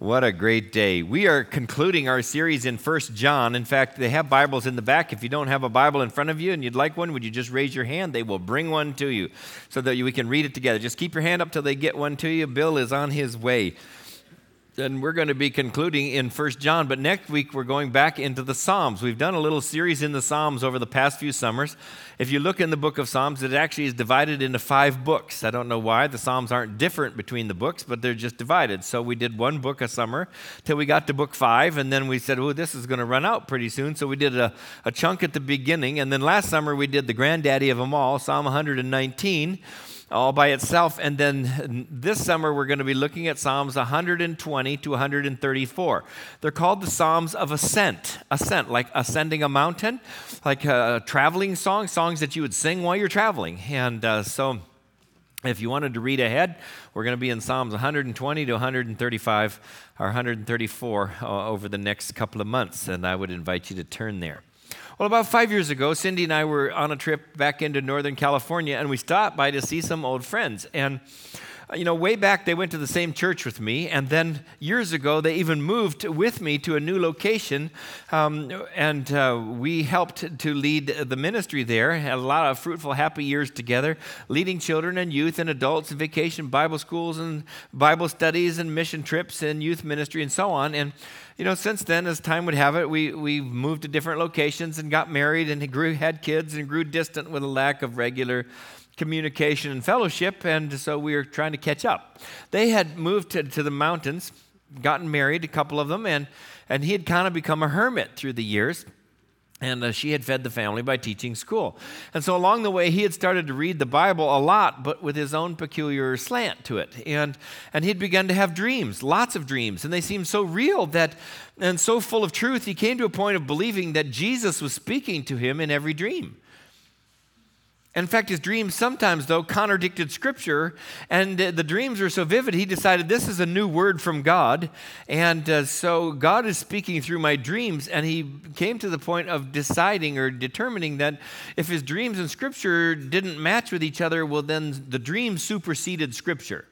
What a great day. We are concluding our series in First John. In fact, they have Bibles in the back. If you don't have a Bible in front of you and you'd like one, would you just raise your hand? They will bring one to you so that we can read it together. Just keep your hand up till they get one to you. Bill is on his way and we're going to be concluding in First John, but next week we're going back into the Psalms. We've done a little series in the Psalms over the past few summers. If you look in the book of Psalms, it actually is divided into five books. I don't know why. The Psalms aren't different between the books, but they're just divided. So we did one book a summer till we got to book five, and then we said, oh, this is going to run out pretty soon. So we did a, a chunk at the beginning, and then last summer we did the granddaddy of them all, Psalm 119 all by itself. And then this summer, we're going to be looking at Psalms 120 to 134. They're called the Psalms of Ascent. Ascent, like ascending a mountain, like a traveling song, songs that you would sing while you're traveling. And uh, so, if you wanted to read ahead, we're going to be in Psalms 120 to 135 or 134 uh, over the next couple of months, and I would invite you to turn there. Well, about five years ago, Cindy and I were on a trip back into Northern California, and we stopped by to see some old friends. And you know, way back they went to the same church with me, and then years ago they even moved with me to a new location, um, and uh, we helped to lead the ministry there. Had a lot of fruitful, happy years together, leading children and youth and adults in vacation Bible schools and Bible studies and mission trips and youth ministry and so on. And you know, since then, as time would have it, we, we moved to different locations and got married and grew, had kids and grew distant with a lack of regular communication and fellowship, and so we were trying to catch up. They had moved to, to the mountains, gotten married, a couple of them, and, and he had kind of become a hermit through the years. And uh, she had fed the family by teaching school. And so along the way, he had started to read the Bible a lot, but with his own peculiar slant to it. And, and he'd begun to have dreams, lots of dreams. And they seemed so real that, and so full of truth, he came to a point of believing that Jesus was speaking to him in every dream. In fact, his dreams sometimes, though, contradicted Scripture, and the dreams were so vivid, he decided this is a new word from God. And uh, so God is speaking through my dreams, and he came to the point of deciding or determining that if his dreams and Scripture didn't match with each other, well, then the dream superseded Scripture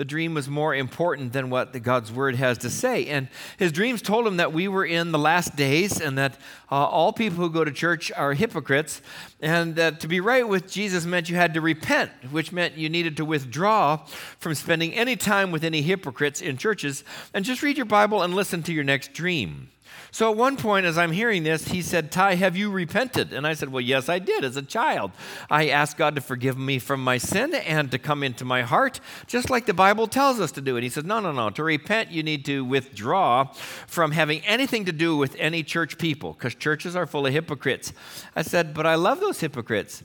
the dream was more important than what God's word has to say. And his dreams told him that we were in the last days and that uh, all people who go to church are hypocrites, and that to be right with Jesus meant you had to repent, which meant you needed to withdraw from spending any time with any hypocrites in churches and just read your Bible and listen to your next dream. So at one point, as I'm hearing this, he said, Ty, have you repented? And I said, Well, yes, I did as a child. I asked God to forgive me from my sin and to come into my heart, just like the Bible tells us to do. And he said, No, no, no. To repent, you need to withdraw from having anything to do with any church people, because churches are full of hypocrites. I said, But I love those hypocrites,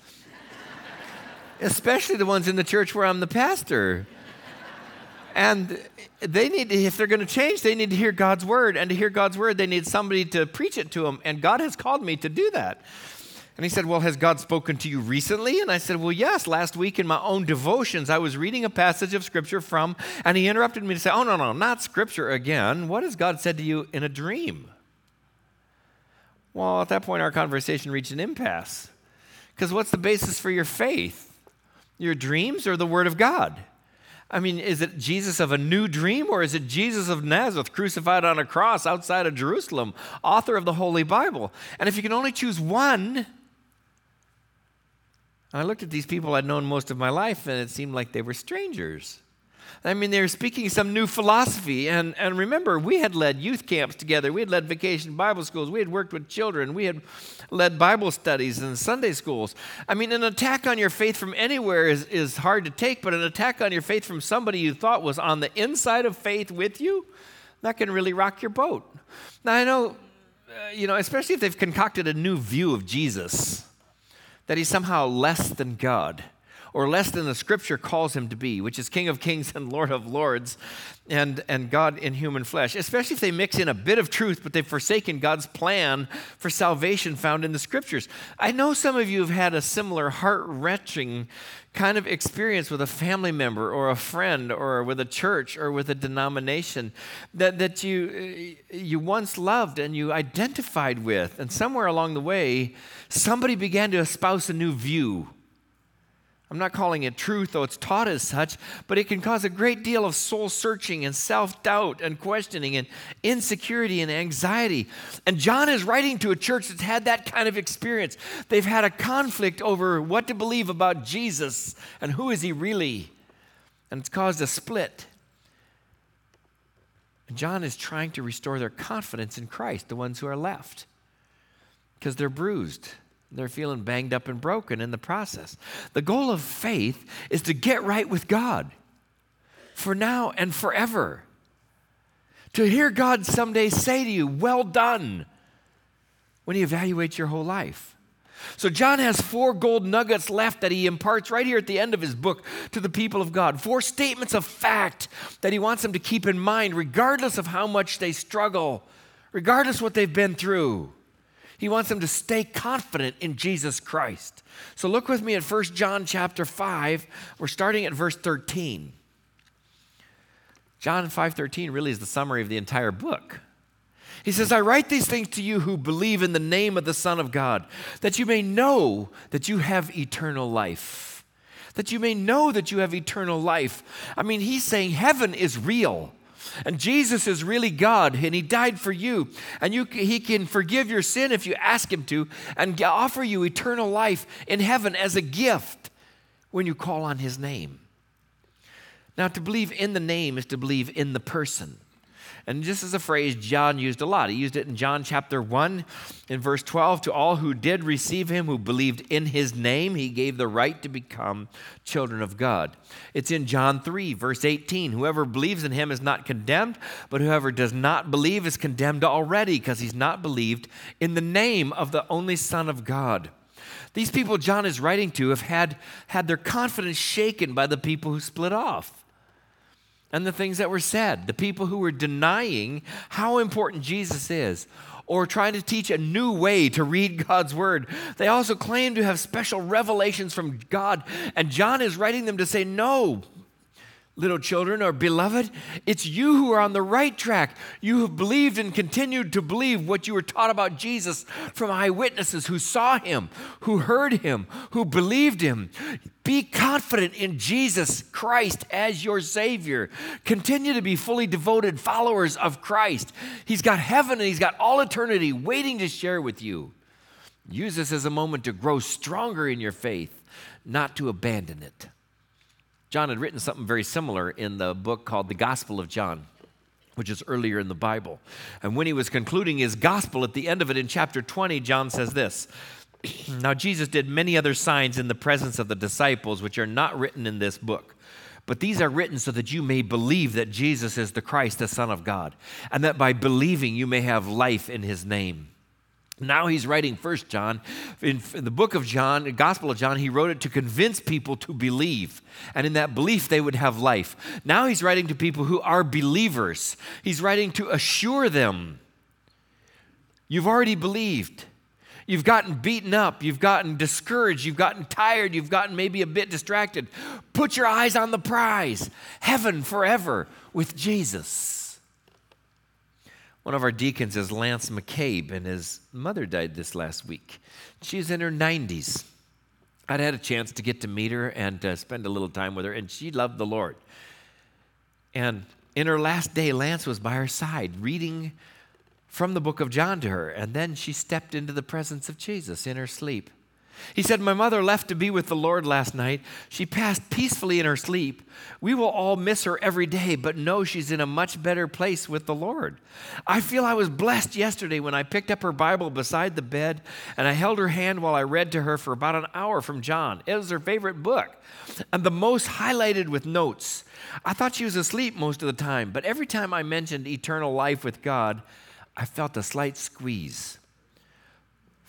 especially the ones in the church where I'm the pastor. And they need, to, if they're going to change, they need to hear God's word. And to hear God's word, they need somebody to preach it to them. And God has called me to do that. And he said, Well, has God spoken to you recently? And I said, Well, yes. Last week in my own devotions, I was reading a passage of scripture from, and he interrupted me to say, Oh, no, no, not scripture again. What has God said to you in a dream? Well, at that point, our conversation reached an impasse. Because what's the basis for your faith? Your dreams or the Word of God? I mean, is it Jesus of a new dream or is it Jesus of Nazareth crucified on a cross outside of Jerusalem, author of the Holy Bible? And if you can only choose one, I looked at these people I'd known most of my life and it seemed like they were strangers. I mean, they were speaking some new philosophy. And, and remember, we had led youth camps together. We had led vacation Bible schools. We had worked with children. We had led Bible studies and Sunday schools. I mean, an attack on your faith from anywhere is, is hard to take, but an attack on your faith from somebody you thought was on the inside of faith with you, that can really rock your boat. Now, I know, uh, you know, especially if they've concocted a new view of Jesus, that he's somehow less than God or less than the scripture calls him to be, which is King of Kings and Lord of Lords and, and God in human flesh, especially if they mix in a bit of truth, but they've forsaken God's plan for salvation found in the scriptures. I know some of you have had a similar heart wrenching kind of experience with a family member or a friend or with a church or with a denomination that, that you, you once loved and you identified with. And somewhere along the way, somebody began to espouse a new view I'm not calling it truth, though it's taught as such, but it can cause a great deal of soul searching and self doubt and questioning and insecurity and anxiety. And John is writing to a church that's had that kind of experience. They've had a conflict over what to believe about Jesus and who is he really. And it's caused a split. And John is trying to restore their confidence in Christ, the ones who are left, because they're bruised they're feeling banged up and broken in the process. The goal of faith is to get right with God for now and forever. To hear God someday say to you, Well done, when He evaluates your whole life. So, John has four gold nuggets left that he imparts right here at the end of his book to the people of God. Four statements of fact that he wants them to keep in mind, regardless of how much they struggle, regardless what they've been through. He wants them to stay confident in Jesus Christ. So look with me at 1 John chapter 5. We're starting at verse 13. John 5:13 really is the summary of the entire book. He says, I write these things to you who believe in the name of the Son of God, that you may know that you have eternal life. That you may know that you have eternal life. I mean, he's saying heaven is real. And Jesus is really God, and He died for you. And you, He can forgive your sin if you ask Him to, and offer you eternal life in heaven as a gift when you call on His name. Now, to believe in the name is to believe in the person. And this is a phrase John used a lot. He used it in John chapter 1 in verse 12 to all who did receive him, who believed in his name, he gave the right to become children of God. It's in John 3, verse 18 whoever believes in him is not condemned, but whoever does not believe is condemned already because he's not believed in the name of the only Son of God. These people John is writing to have had, had their confidence shaken by the people who split off and the things that were said. The people who were denying how important Jesus is or trying to teach a new way to read God's word. They also claim to have special revelations from God. And John is writing them to say, no, little children or beloved, it's you who are on the right track. You have believed and continued to believe what you were taught about Jesus from eyewitnesses who saw him, who heard him, who believed him. Be confident in Jesus Christ as your Savior. Continue to be fully devoted followers of Christ. He's got heaven and He's got all eternity waiting to share with you. Use this as a moment to grow stronger in your faith, not to abandon it. John had written something very similar in the book called The Gospel of John, which is earlier in the Bible. And when he was concluding his gospel at the end of it in chapter 20, John says this Now, Jesus did many other signs in the presence of the disciples, which are not written in this book. But these are written so that you may believe that Jesus is the Christ, the Son of God, and that by believing you may have life in his name. Now he's writing First John. In, the book of John, the Gospel of John, he wrote it to convince people to believe. And in that belief, they would have life. Now he's writing to people who are believers. He's writing to assure them you've already believed. You've gotten beaten up. You've gotten discouraged. You've gotten tired. You've gotten maybe a bit distracted. Put your eyes on the prize heaven forever with Jesus. One of our deacons is Lance McCabe, and his mother died this last week. She's in her 90s. I'd had a chance to get to meet her and uh, spend a little time with her, and she loved the Lord. And in her last day, Lance was by her side reading from the book of John to her, and then she stepped into the presence of Jesus in her sleep. He said, My mother left to be with the Lord last night. She passed peacefully in her sleep. We will all miss her every day, but know she's in a much better place with the Lord. I feel I was blessed yesterday when I picked up her Bible beside the bed and I held her hand while I read to her for about an hour from John. It was her favorite book and the most highlighted with notes. I thought she was asleep most of the time, but every time I mentioned eternal life with God, I felt a slight squeeze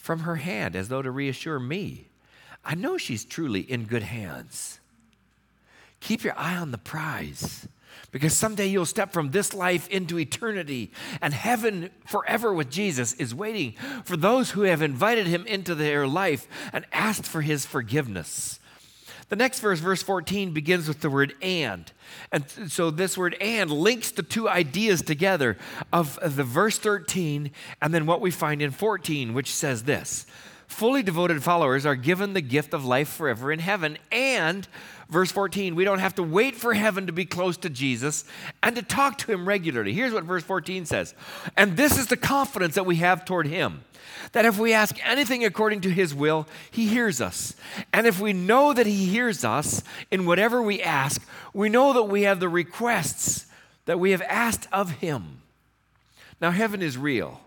from her hand as though to reassure me. I know she's truly in good hands. Keep your eye on the prize because someday you'll step from this life into eternity, and heaven forever with Jesus is waiting for those who have invited him into their life and asked for his forgiveness. The next verse, verse 14, begins with the word and. And so this word and links the two ideas together of the verse 13 and then what we find in 14, which says this fully devoted followers are given the gift of life forever in heaven. And, verse 14, we don't have to wait for heaven to be close to Jesus and to talk to him regularly. Here's what verse 14 says And this is the confidence that we have toward him that if we ask anything according to his will, he hears us. And if we know that he hears us in whatever we ask, we know that we have the requests that we have asked of him. Now, heaven is real,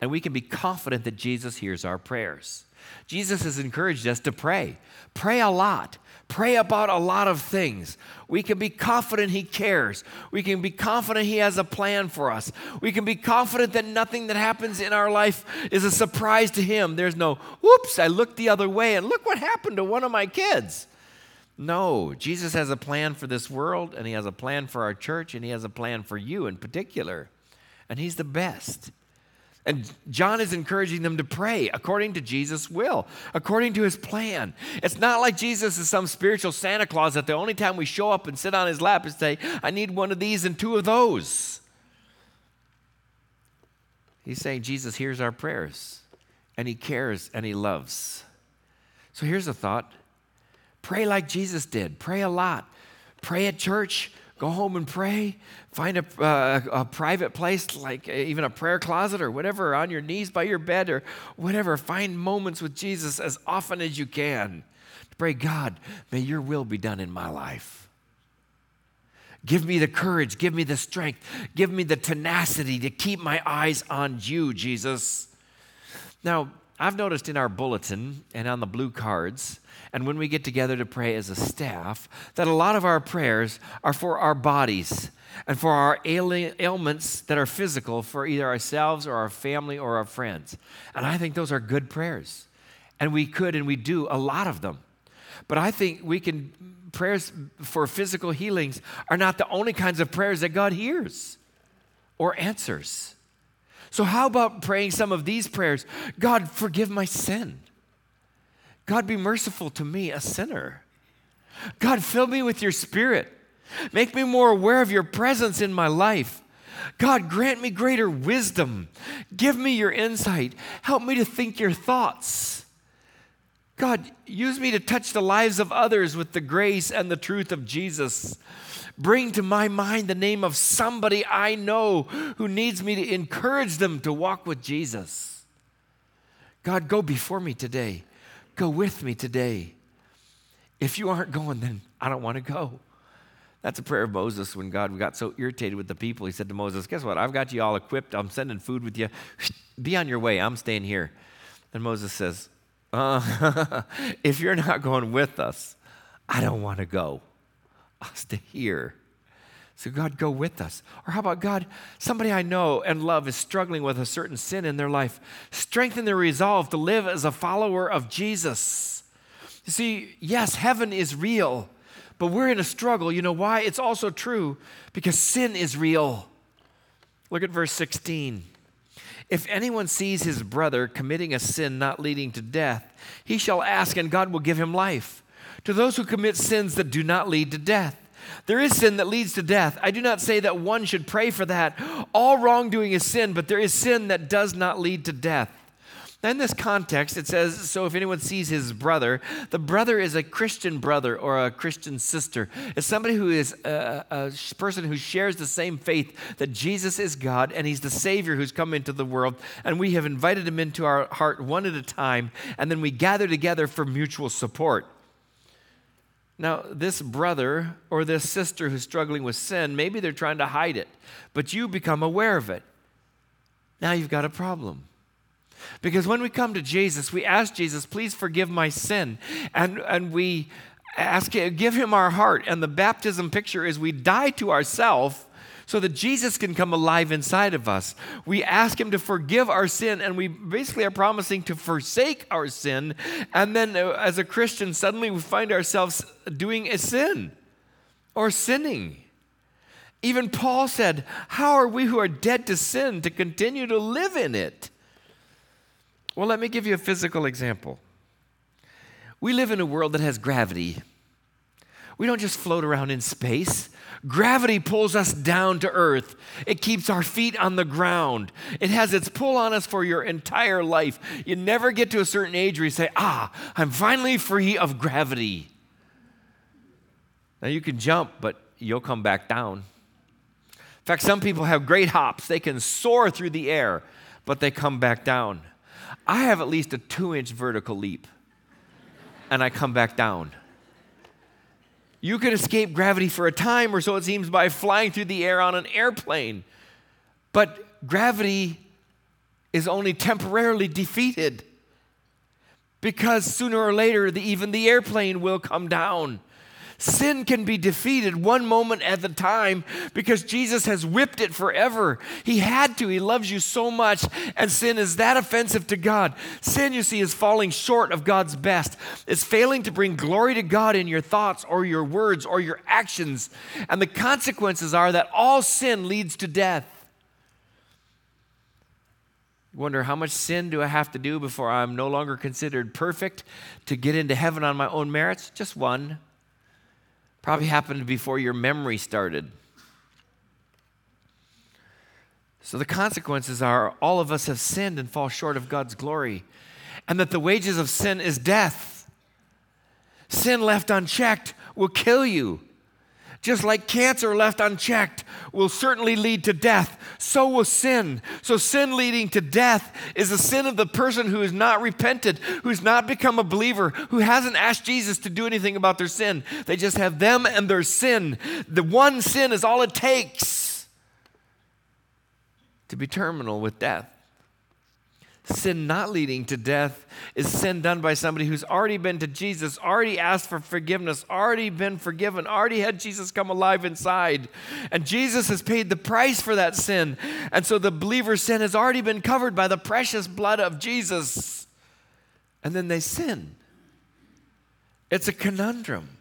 and we can be confident that Jesus hears our prayers. Jesus has encouraged us to pray. Pray a lot. Pray about a lot of things. We can be confident He cares. We can be confident He has a plan for us. We can be confident that nothing that happens in our life is a surprise to Him. There's no, whoops, I looked the other way and look what happened to one of my kids. No, Jesus has a plan for this world, and He has a plan for our church, and He has a plan for you in particular. And He's the best. And John is encouraging them to pray according to Jesus' will, according to his plan. It's not like Jesus is some spiritual Santa Claus that the only time we show up and sit on his lap is say, I need one of these and two of those. He's saying Jesus hears our prayers and he cares and he loves. So here's a thought pray like Jesus did, pray a lot. Pray at church, Go home and pray. Find a, uh, a private place, like even a prayer closet or whatever, on your knees by your bed or whatever. Find moments with Jesus as often as you can. Pray, God, may your will be done in my life. Give me the courage, give me the strength, give me the tenacity to keep my eyes on you, Jesus. Now, I've noticed in our bulletin and on the blue cards, and when we get together to pray as a staff, that a lot of our prayers are for our bodies and for our ailments that are physical for either ourselves or our family or our friends. And I think those are good prayers. And we could and we do a lot of them. But I think we can, prayers for physical healings are not the only kinds of prayers that God hears or answers. So, how about praying some of these prayers? God, forgive my sin. God, be merciful to me, a sinner. God, fill me with your spirit. Make me more aware of your presence in my life. God, grant me greater wisdom. Give me your insight. Help me to think your thoughts. God, use me to touch the lives of others with the grace and the truth of Jesus. Bring to my mind the name of somebody I know who needs me to encourage them to walk with Jesus. God, go before me today. Go with me today. If you aren't going, then I don't want to go. That's a prayer of Moses when God got so irritated with the people. He said to Moses, Guess what? I've got you all equipped. I'm sending food with you. Be on your way. I'm staying here. And Moses says, uh, If you're not going with us, I don't want to go. I'll hear. So, God, go with us. Or how about God, somebody I know and love is struggling with a certain sin in their life. Strengthen their resolve to live as a follower of Jesus. You see, yes, heaven is real, but we're in a struggle. You know why? It's also true because sin is real. Look at verse 16. If anyone sees his brother committing a sin not leading to death, he shall ask, and God will give him life. To those who commit sins that do not lead to death, there is sin that leads to death. I do not say that one should pray for that. All wrongdoing is sin, but there is sin that does not lead to death. Now, in this context, it says, so if anyone sees his brother, the brother is a Christian brother or a Christian sister. It's somebody who is uh, a, a, person who shares the same faith that Jesus is God and he's the Savior who's come into the world. And we have invited him into our heart one at a time, and then we gather together for mutual support. Now, this brother or this sister who's struggling with sin, maybe they're trying to hide it, but you become aware of it. Now you've got a problem. Because when we come to Jesus, we ask Jesus, please forgive my sin. And, and we ask, give him our heart. And the baptism picture is we die to ourselves so that Jesus can come alive inside of us. We ask Him to forgive our sin, and we basically are promising to forsake our sin. And then, uh, as a Christian, suddenly we find ourselves doing a sin or sinning. Even Paul said, How are we who are dead to sin to continue to live in it? Well, let me give you a physical example. We live in a world that has gravity. We don't just float around in space. Gravity pulls us down to earth. It keeps our feet on the ground. It has its pull on us for your entire life. You never get to a certain age where you say, Ah, I'm finally free of gravity. Now you can jump, but you'll come back down. In fact, some people have great hops. They can soar through the air, but they come back down. I have at least a two inch vertical leap, and I come back down. You could escape gravity for a time, or so it seems, by flying through the air on an airplane. But gravity is only temporarily defeated because sooner or later, the, even the airplane will come down. Sin can be defeated one moment at a time because Jesus has whipped it forever. He had to. He loves you so much, and sin is that offensive to God. Sin, you see, is falling short of God's best. It's failing to bring glory to God in your thoughts or your words or your actions. And the consequences are that all sin leads to death. Wonder how much sin do I have to do before I'm no longer considered perfect to get into heaven on my own merits? Just one. Probably happened before your memory started. So the consequences are all of us have sinned and fall short of God's glory, and that the wages of sin is death. Sin left unchecked will kill you. Just like cancer left unchecked will certainly lead to death, so will sin. So, sin leading to death is the sin of the person who has not repented, who's not become a believer, who hasn't asked Jesus to do anything about their sin. They just have them and their sin. The one sin is all it takes to be terminal with death. Sin not leading to death is sin done by somebody who's already been to Jesus, already asked for forgiveness, already been forgiven, already had Jesus come alive inside. And Jesus has paid the price for that sin. And so the believer's sin has already been covered by the precious blood of Jesus. And then they sin. It's a conundrum.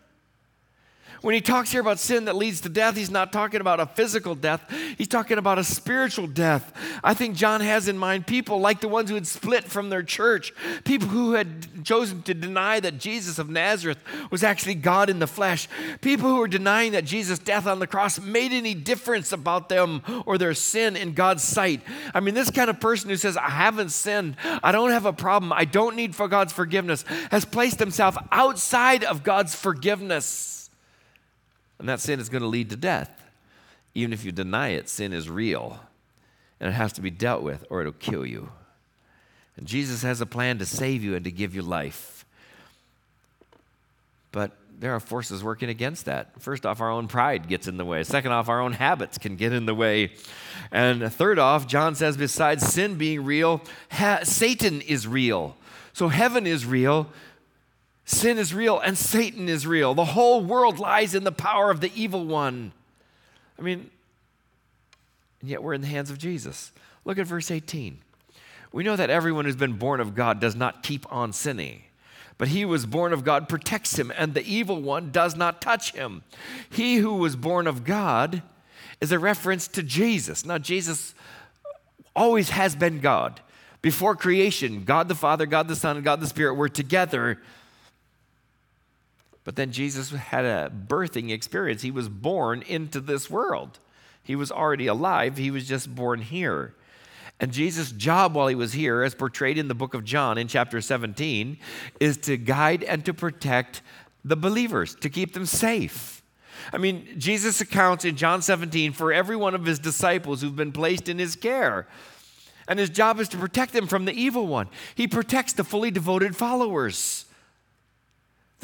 When he talks here about sin that leads to death, he's not talking about a physical death, he's talking about a spiritual death. I think John has in mind people like the ones who had split from their church, people who had chosen to deny that Jesus of Nazareth was actually God in the flesh, people who were denying that Jesus' death on the cross made any difference about them or their sin in God's sight. I mean, this kind of person who says, I haven't sinned, I don't have a problem, I don't need for God's forgiveness, has placed himself outside of God's forgiveness. And that sin is going to lead to death. Even if you deny it, sin is real. And it has to be dealt with or it'll kill you. And Jesus has a plan to save you and to give you life. But there are forces working against that. First off, our own pride gets in the way. Second off, our own habits can get in the way. And third off, John says, besides sin being real, ha- Satan is real. So heaven is real, Sin is real and Satan is real. The whole world lies in the power of the evil one. I mean, and yet we're in the hands of Jesus. Look at verse 18. We know that everyone who's been born of God does not keep on sinning. But he who was born of God protects him, and the evil one does not touch him. He who was born of God is a reference to Jesus. Now, Jesus always has been God. Before creation, God the Father, God the Son, and God the Spirit were together but then Jesus had a birthing experience. He was born into this world. He was already alive, he was just born here. And Jesus' job while he was here, as portrayed in the book of John in chapter 17, is to guide and to protect the believers, to keep them safe. I mean, Jesus accounts in John 17 for every one of his disciples who've been placed in his care. And his job is to protect them from the evil one. He protects the fully devoted followers.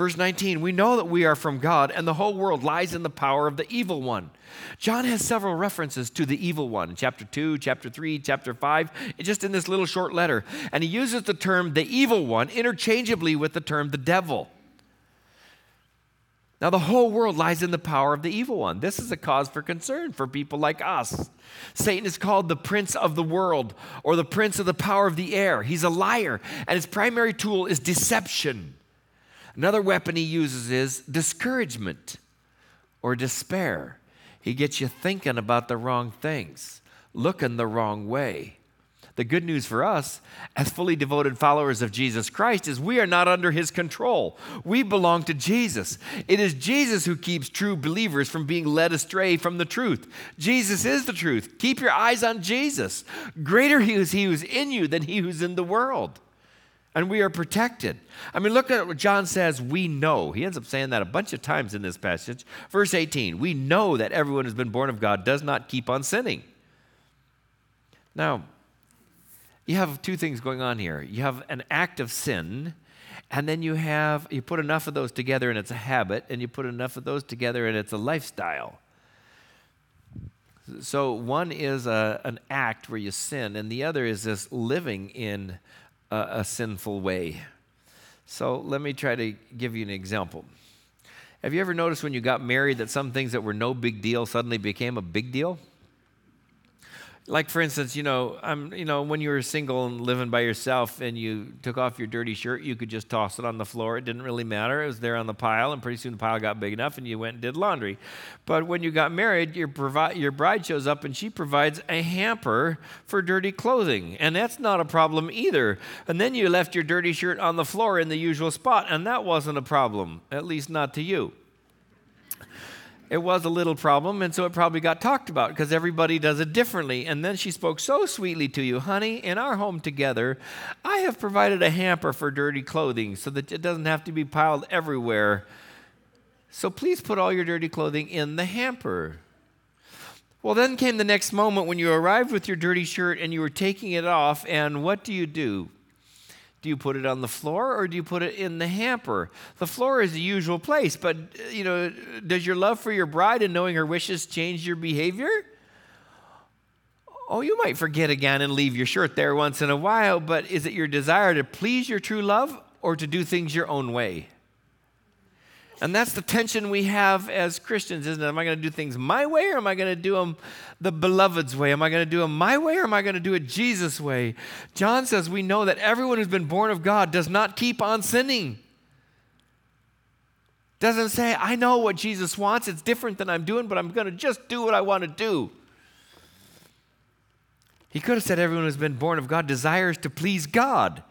Verse 19, we know that we are from God and the whole world lies in the power of the evil one. John has several references to the evil one, chapter 2, chapter 3, chapter 5, just in this little short letter. And he uses the term the evil one interchangeably with the term the devil. Now, the whole world lies in the power of the evil one. This is a cause for concern for people like us. Satan is called the prince of the world or the prince of the power of the air. He's a liar, and his primary tool is deception. Another weapon he uses is discouragement or despair. He gets you thinking about the wrong things, looking the wrong way. The good news for us, as fully devoted followers of Jesus Christ, is we are not under his control. We belong to Jesus. It is Jesus who keeps true believers from being led astray from the truth. Jesus is the truth. Keep your eyes on Jesus. Greater is he who's in you than he who's in the world and we are protected. I mean, look at what John says, we know. He ends up saying that a bunch of times in this passage. Verse 18, we know that everyone who's been born of God does not keep on sinning. Now, you have two things going on here. You have an act of sin, and then you have, you put enough of those together and it's a habit, and you put enough of those together and it's a lifestyle. So one is a, an act where you sin, and the other is this living in a, a sinful way. So let me try to give you an example. Have you ever noticed when you got married that some things that were no big deal suddenly became a big deal? Like for instance, you know, I'm, you know, when you were single and living by yourself and you took off your dirty shirt, you could just toss it on the floor. It didn't really matter. It was there on the pile, and pretty soon the pile got big enough, and you went and did laundry. But when you got married, your provi- your bride shows up and she provides a hamper for dirty clothing, and that's not a problem either. And then you left your dirty shirt on the floor in the usual spot, and that wasn't a problem, at least not to you it was a little problem, and so it probably got talked about because everybody does it differently. And then she spoke so sweetly to you, honey, in our home together, I have provided a hamper for dirty clothing so that it doesn't have to be piled everywhere. So please put all your dirty clothing in the hamper. Well, then came the next moment when you arrived with your dirty shirt and you were taking it off, and what do you do? Do you put it on the floor or do you put it in the hamper? The floor is the usual place, but uh, you know, does your love for your bride and knowing her wishes change your behavior? Oh, you might forget again and leave your shirt there once in a while, but is it your desire to please your true love or to do things your own way? And that's the tension we have as Christians, isn't it? Am I going to do things my way or am I going to do them the beloved's way? Am I going to do them my way or am I going to do it Jesus' way? John says we know that everyone who's been born of God does not keep on sinning. Doesn't say, I know what Jesus wants. It's different than I'm doing, but I'm going to just do what I want to do. He could have said, Everyone who's been born of God desires to please God.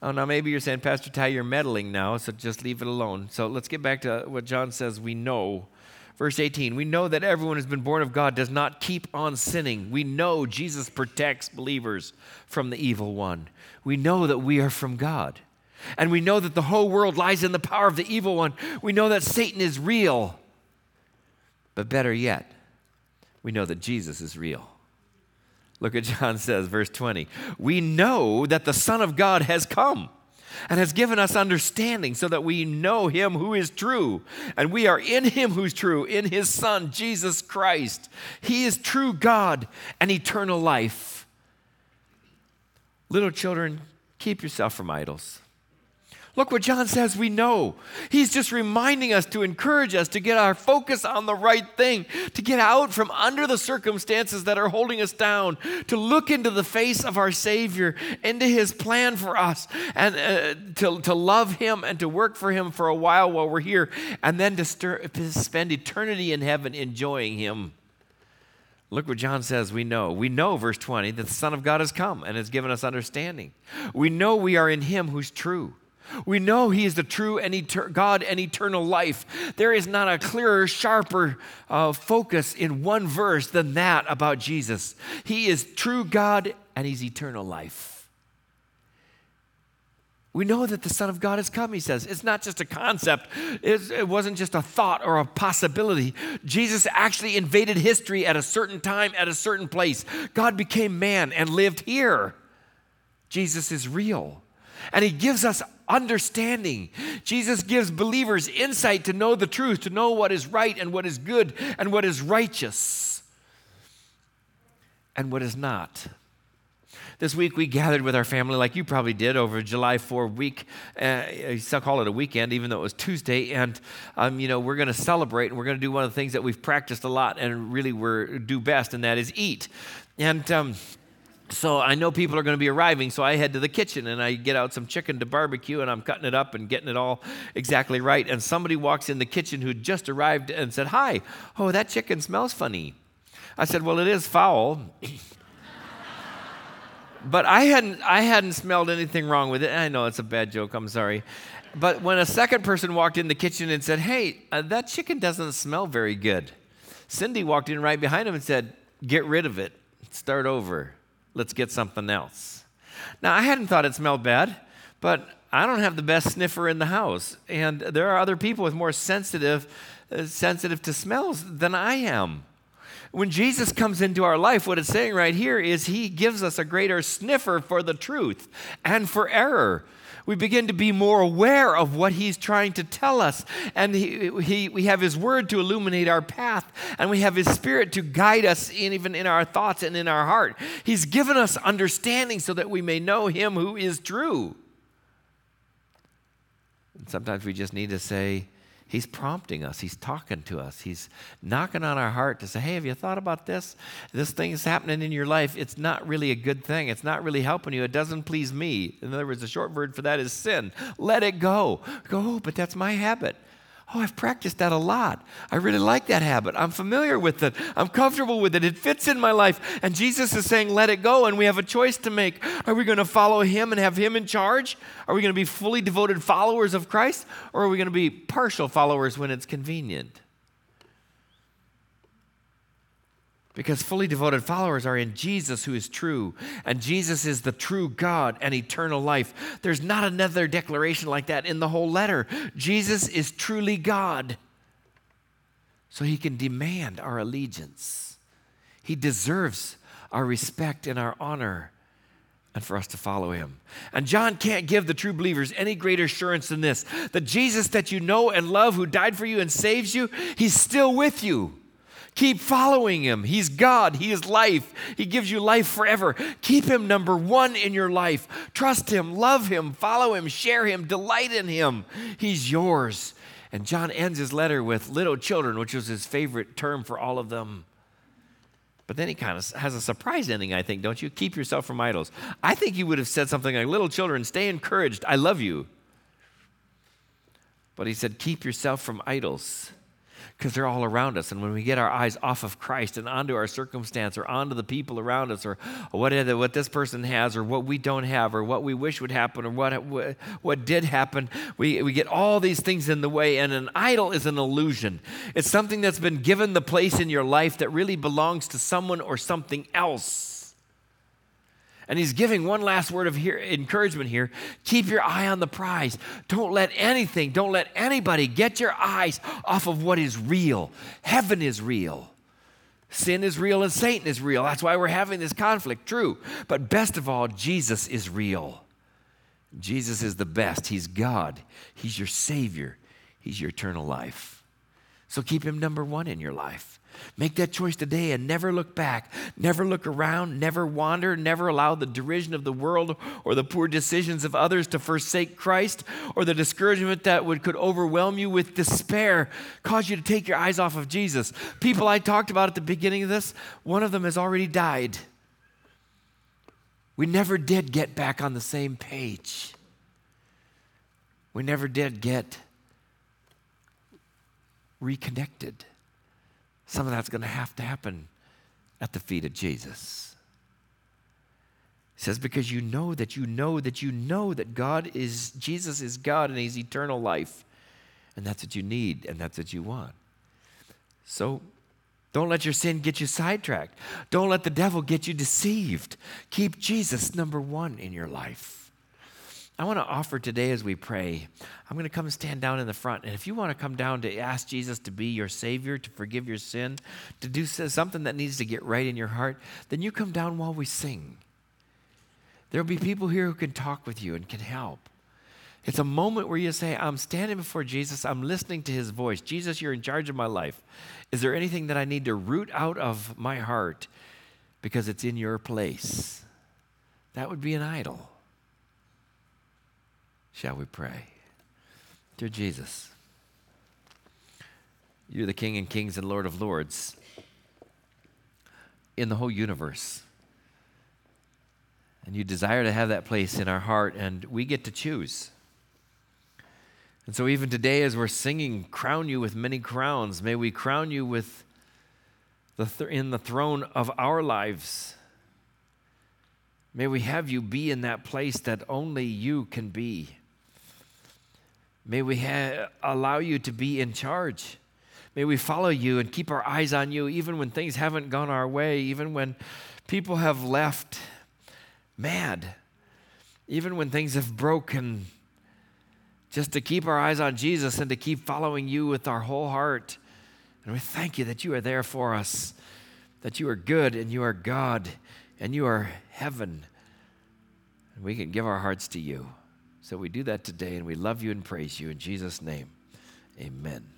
Oh, now maybe you're saying, Pastor Ty, you're meddling now, so just leave it alone. So let's get back to what John says we know. Verse 18, we know that everyone who's been born of God does not keep on sinning. We know Jesus protects believers from the evil one. We know that we are from God. And we know that the whole world lies in the power of the evil one. We know that Satan is real. But better yet, we know that Jesus is real. Look at John says, verse 20. We know that the Son of God has come and has given us understanding so that we know him who is true. And we are in him who's true, in his Son, Jesus Christ. He is true God and eternal life. Little children, keep yourself from idols. Look what John says we know. He's just reminding us to encourage us to get our focus on the right thing, to get out from under the circumstances that are holding us down, to look into the face of our Savior, into His plan for us, and uh, to, to love Him and to work for Him for a while while we're here, and then to, stir, to spend eternity in heaven enjoying Him. Look what John says we know. We know, verse 20, that the Son of God has come and has given us understanding. We know we are in Him who's true. We know He is the true and etern- God and eternal life. There is not a clearer, sharper uh, focus in one verse than that about Jesus. He is true God and He's eternal life. We know that the Son of God has come, he says. It's not just a concept, it's, it wasn't just a thought or a possibility. Jesus actually invaded history at a certain time, at a certain place. God became man and lived here. Jesus is real. And he gives us understanding. Jesus gives believers insight to know the truth, to know what is right and what is good and what is righteous and what is not. This week we gathered with our family, like you probably did, over July 4 week. Uh, you still call it a weekend, even though it was Tuesday. And, um, you know, we're going to celebrate and we're going to do one of the things that we've practiced a lot and really we do best, and that is eat. And, um, so I know people are going to be arriving, so I head to the kitchen and I get out some chicken to barbecue and I'm cutting it up and getting it all exactly right. And somebody walks in the kitchen who just arrived and said, Hi, oh, that chicken smells funny. I said, Well, it is foul. But I hadn't, I hadn't smelled anything wrong with it. I know it's a bad joke, I'm sorry. But when a second person walked in the kitchen and said, Hey, uh, that chicken doesn't smell very good, Cindy walked in right behind him and said, Get rid of it, start over, let's get something else. Now, I hadn't thought it smelled bad, but I don't have the best sniffer in the house. And there are other people with more sensitive, uh, sensitive to smells than I am. When Jesus comes into our life, what it's saying right here is he gives us a greater sniffer for the truth and for error. We begin to be more aware of what he's trying to tell us. And he, he, we have his word to illuminate our path, and we have his spirit to guide us in, even in our thoughts and in our heart. He's given us understanding so that we may know him who is true. And sometimes we just need to say, He's prompting us. He's talking to us. He's knocking on our heart to say, Hey, have you thought about this? This thing is happening in your life. It's not really a good thing. It's not really helping you. It doesn't please me. In other words, the short word for that is sin. Let it go. Go, oh, but that's my habit. Oh, I've practiced that a lot. I really like that habit. I'm familiar with it. I'm comfortable with it. It fits in my life. And Jesus is saying, let it go. And we have a choice to make. Are we going to follow him and have him in charge? Are we going to be fully devoted followers of Christ? Or are we going to be partial followers when it's convenient? Because fully devoted followers are in Jesus who is true, and Jesus is the true God and eternal life. There's not another declaration like that in the whole letter. Jesus is truly God. So he can demand our allegiance. He deserves our respect and our honor and for us to follow him. And John can't give the true believers any greater assurance than this that Jesus that you know and love, who died for you and saves you, he's still with you. Keep following him. He's God. He is life. He gives you life forever. Keep him number one in your life. Trust him, love him, follow him, share him, delight in him. He's yours. And John ends his letter with little children, which was his favorite term for all of them. But then he kind of has a surprise ending, I think, don't you? Keep yourself from idols. I think he would have said something like, Little children, stay encouraged. I love you. But he said, Keep yourself from idols because they're all around us. And when we get our eyes off of Christ and onto our circumstance or onto the people around us or what, what this person has or what we don't have or what we wish would happen or what, what, what did happen, we, we get all these things in the way. And an idol is an illusion. It's something that's been given the place in your life that really belongs to someone or something else. And he's giving one last word of here, encouragement here. Keep your eye on the prize. Don't let anything, don't let anybody get your eyes off of what is real. Heaven is real. Sin is real and Satan is real. That's why we're having this conflict, true. But best of all, Jesus is real. Jesus is the best. He's God, He's your Savior, He's your eternal life. So keep Him number one in your life. Make that choice today and never look back. Never look around. Never wander. Never allow the derision of the world or the poor decisions of others to forsake Christ or the discouragement that would, could overwhelm you with despair, cause you to take your eyes off of Jesus. People I talked about at the beginning of this, one of them has already died. We never did get back on the same page. We never did get reconnected. Some of that's going to have to happen at the feet of Jesus. He says, because you know that you know that you know that God is, Jesus is God and He's eternal life. And that's what you need and that's what you want. So don't let your sin get you sidetracked. Don't let the devil get you deceived. Keep Jesus number one in your life. I want to offer today as we pray. I'm going to come and stand down in the front. And if you want to come down to ask Jesus to be your Savior, to forgive your sin, to do something that needs to get right in your heart, then you come down while we sing. There'll be people here who can talk with you and can help. It's a moment where you say, I'm standing before Jesus, I'm listening to his voice. Jesus, you're in charge of my life. Is there anything that I need to root out of my heart because it's in your place? That would be an idol. Shall we pray? Dear Jesus, you're the King and Kings and Lord of Lords in the whole universe. And you desire to have that place in our heart, and we get to choose. And so, even today, as we're singing, Crown You with Many Crowns, may we crown you with the th- in the throne of our lives May we have you be in that place that only you can be. May we ha- allow you to be in charge. May we follow you and keep our eyes on you even when things haven't gone our way, even when people have left mad, even when things have broken. Just to keep our eyes on Jesus and to keep following you with our whole heart. And we thank you that you are there for us, that you are good and you are God and you are heaven. And we can give our hearts to you. So we do that today and we love you and praise you in Jesus' name. Amen.